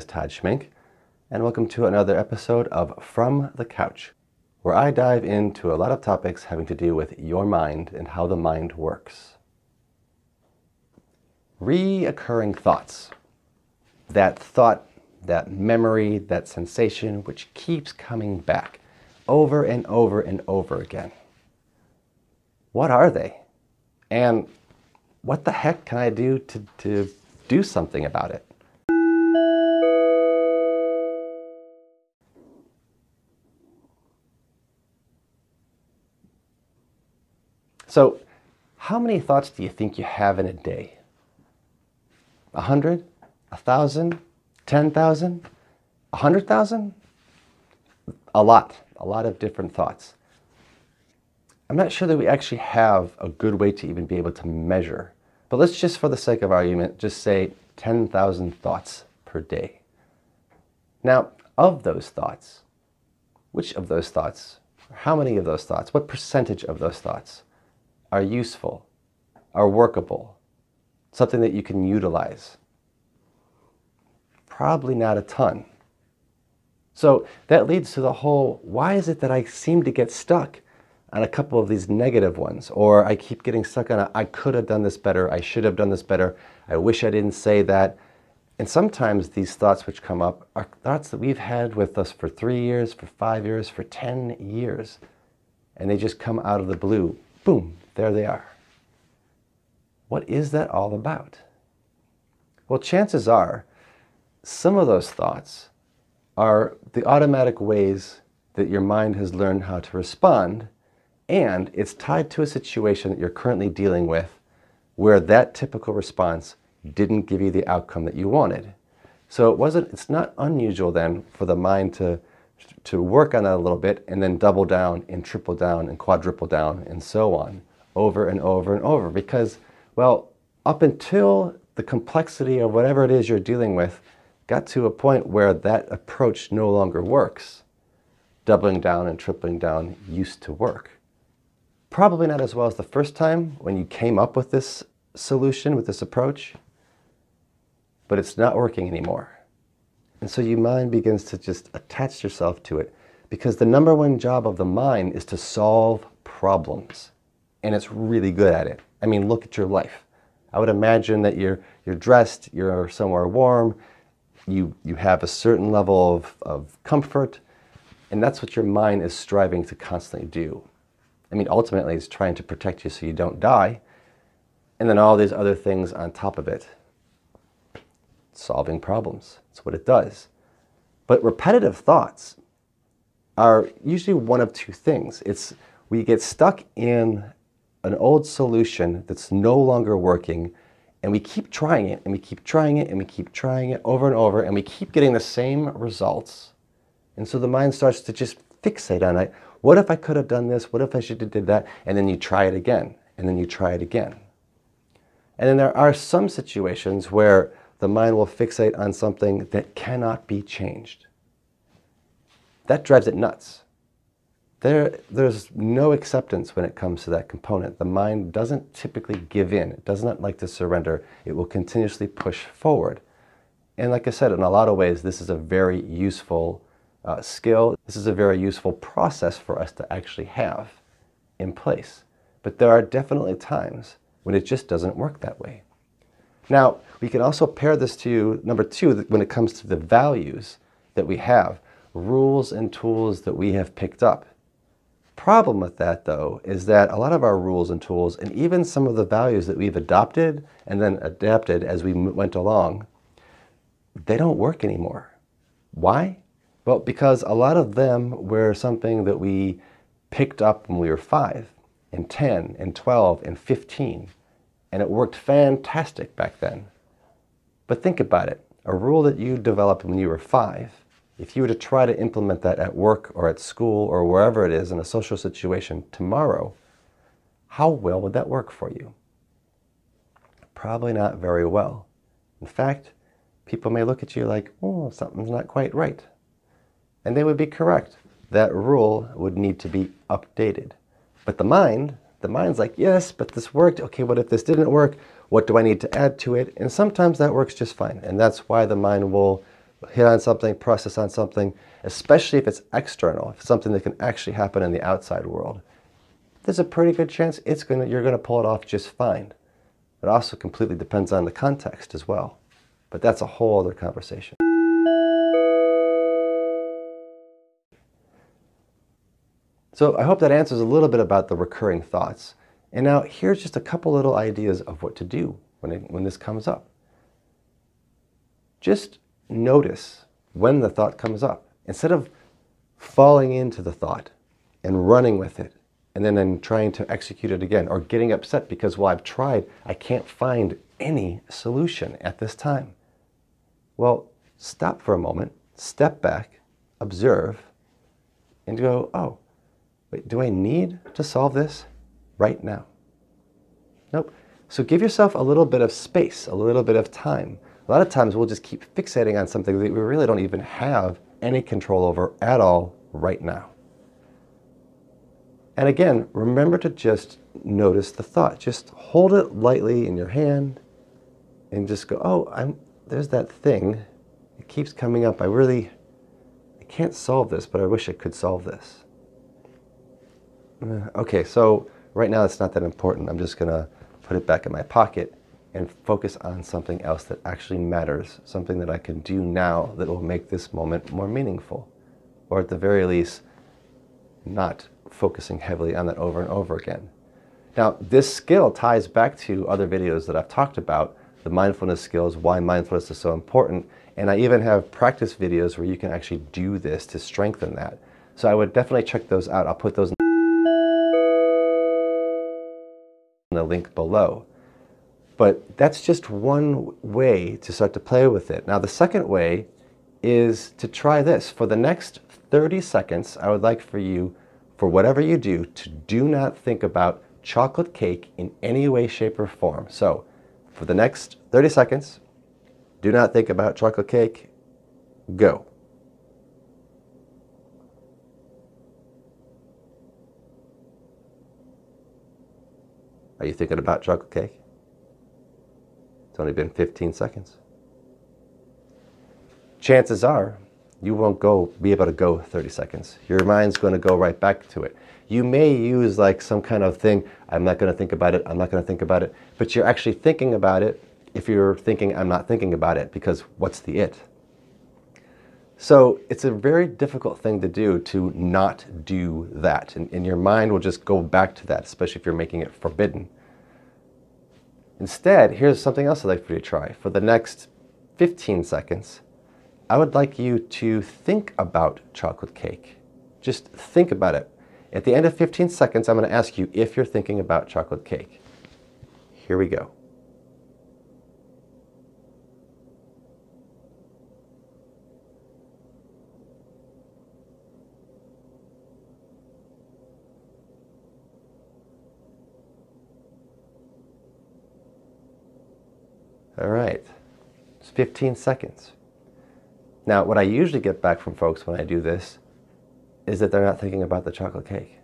is Todd Schmink, and welcome to another episode of From the Couch, where I dive into a lot of topics having to do with your mind and how the mind works. Reoccurring thoughts. That thought, that memory, that sensation which keeps coming back over and over and over again. What are they? And what the heck can I do to, to do something about it? So, how many thoughts do you think you have in a day? A hundred? A thousand? Ten thousand? A hundred thousand? A lot. A lot of different thoughts. I'm not sure that we actually have a good way to even be able to measure. But let's just, for the sake of argument, just say 10,000 thoughts per day. Now, of those thoughts, which of those thoughts, how many of those thoughts, what percentage of those thoughts are useful, are workable, something that you can utilize? Probably not a ton. So that leads to the whole why is it that I seem to get stuck on a couple of these negative ones, or I keep getting stuck on a, I could have done this better, I should have done this better, I wish I didn't say that. And sometimes these thoughts which come up are thoughts that we've had with us for three years, for five years, for 10 years. And they just come out of the blue. Boom, there they are. What is that all about? Well, chances are some of those thoughts are the automatic ways that your mind has learned how to respond, and it's tied to a situation that you're currently dealing with where that typical response didn't give you the outcome that you wanted. So it wasn't it's not unusual then for the mind to to work on that a little bit and then double down and triple down and quadruple down and so on over and over and over because well up until the complexity of whatever it is you're dealing with got to a point where that approach no longer works. Doubling down and tripling down used to work. Probably not as well as the first time when you came up with this solution, with this approach, but it's not working anymore. And so your mind begins to just attach yourself to it because the number one job of the mind is to solve problems. And it's really good at it. I mean, look at your life. I would imagine that you're, you're dressed, you're somewhere warm, you, you have a certain level of, of comfort, and that's what your mind is striving to constantly do. I mean, ultimately, it's trying to protect you so you don't die, and then all these other things on top of it. Solving problems. That's what it does. But repetitive thoughts are usually one of two things. It's we get stuck in an old solution that's no longer working and we keep trying it and we keep trying it and we keep trying it over and over and we keep getting the same results. And so the mind starts to just fixate on it. What if I could have done this? What if I should have did that? And then you try it again and then you try it again. And then there are some situations where the mind will fixate on something that cannot be changed. That drives it nuts. There, there's no acceptance when it comes to that component. The mind doesn't typically give in. It does not like to surrender. It will continuously push forward. And like I said, in a lot of ways, this is a very useful uh, skill. This is a very useful process for us to actually have in place. But there are definitely times when it just doesn't work that way. Now, we can also pair this to number two, when it comes to the values that we have, rules and tools that we have picked up problem with that, though, is that a lot of our rules and tools, and even some of the values that we've adopted and then adapted as we went along, they don't work anymore. Why? Well, because a lot of them were something that we picked up when we were five, and 10, and 12, and 15, and it worked fantastic back then. But think about it a rule that you developed when you were five if you were to try to implement that at work or at school or wherever it is in a social situation tomorrow, how well would that work for you? Probably not very well. In fact, people may look at you like, oh, something's not quite right. And they would be correct. That rule would need to be updated. But the mind, the mind's like, yes, but this worked. Okay, what if this didn't work? What do I need to add to it? And sometimes that works just fine. And that's why the mind will hit on something, process on something, especially if it's external, if it's something that can actually happen in the outside world, there's a pretty good chance it's gonna, you're going to pull it off just fine. It also completely depends on the context as well. But that's a whole other conversation. So I hope that answers a little bit about the recurring thoughts. And now here's just a couple little ideas of what to do when, it, when this comes up. Just notice when the thought comes up. Instead of falling into the thought and running with it and then, then trying to execute it again or getting upset because, well, I've tried, I can't find any solution at this time. Well, stop for a moment, step back, observe, and go, oh, wait, do I need to solve this right now? Nope. So give yourself a little bit of space, a little bit of time. A lot of times we'll just keep fixating on something that we really don't even have any control over at all right now. And again, remember to just notice the thought. Just hold it lightly in your hand and just go, oh, I'm, there's that thing. It keeps coming up. I really, I can't solve this, but I wish I could solve this. Uh, okay, so right now it's not that important. I'm just going to put it back in my pocket and focus on something else that actually matters, something that I can do now that will make this moment more meaningful, or at the very least, not focusing heavily on that over and over again. Now, this skill ties back to other videos that I've talked about, the mindfulness skills, why mindfulness is so important, and I even have practice videos where you can actually do this to strengthen that. So I would definitely check those out. I'll put those in the link below. But that's just one way to start to play with it. Now, the second way is to try this. For the next 30 seconds, I would like for you, for whatever you do, to do not think about chocolate cake in any way, shape, or form. So, for the next 30 seconds, do not think about chocolate cake. Go. Are you thinking about chocolate cake? It's only been 15 seconds. Chances are you won't go be able to go 30 seconds. Your mind's going to go right back to it. You may use like some kind of thing, I'm not going to think about it, I'm not going to think about it, but you're actually thinking about it if you're thinking I'm not thinking about it because what's the it? So it's a very difficult thing to do to not do that. And, and your mind will just go back to that, especially if you're making it forbidden. Instead, here's something else I'd like for you to try. For the next 15 seconds, I would like you to think about chocolate cake. Just think about it. At the end of 15 seconds, I'm going to ask you if you're thinking about chocolate cake. Here we go. All right, it's 15 seconds. Now, what I usually get back from folks when I do this is that they're not thinking about the chocolate cake.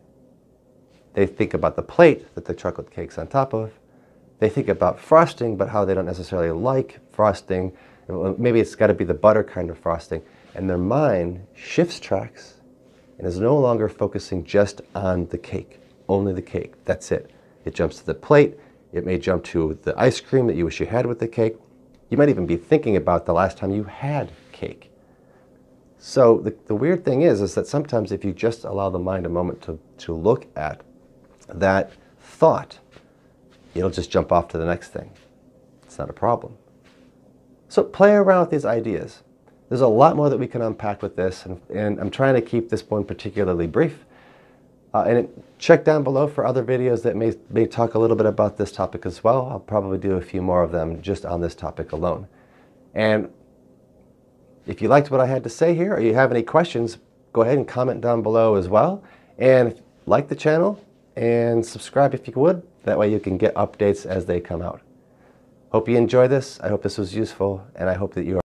They think about the plate that the chocolate cake's on top of. They think about frosting, but how they don't necessarily like frosting. Maybe it's got to be the butter kind of frosting. And their mind shifts tracks and is no longer focusing just on the cake, only the cake. That's it. It jumps to the plate, it may jump to the ice cream that you wish you had with the cake. You might even be thinking about the last time you had cake. So the, the weird thing is, is that sometimes if you just allow the mind a moment to, to look at that thought, it'll just jump off to the next thing. It's not a problem. So play around with these ideas. There's a lot more that we can unpack with this, and, and I'm trying to keep this one particularly brief. Uh, and check down below for other videos that may, may talk a little bit about this topic as well. I'll probably do a few more of them just on this topic alone. And if you liked what I had to say here or you have any questions, go ahead and comment down below as well. And like the channel and subscribe if you would. That way you can get updates as they come out. Hope you enjoy this. I hope this was useful and I hope that you are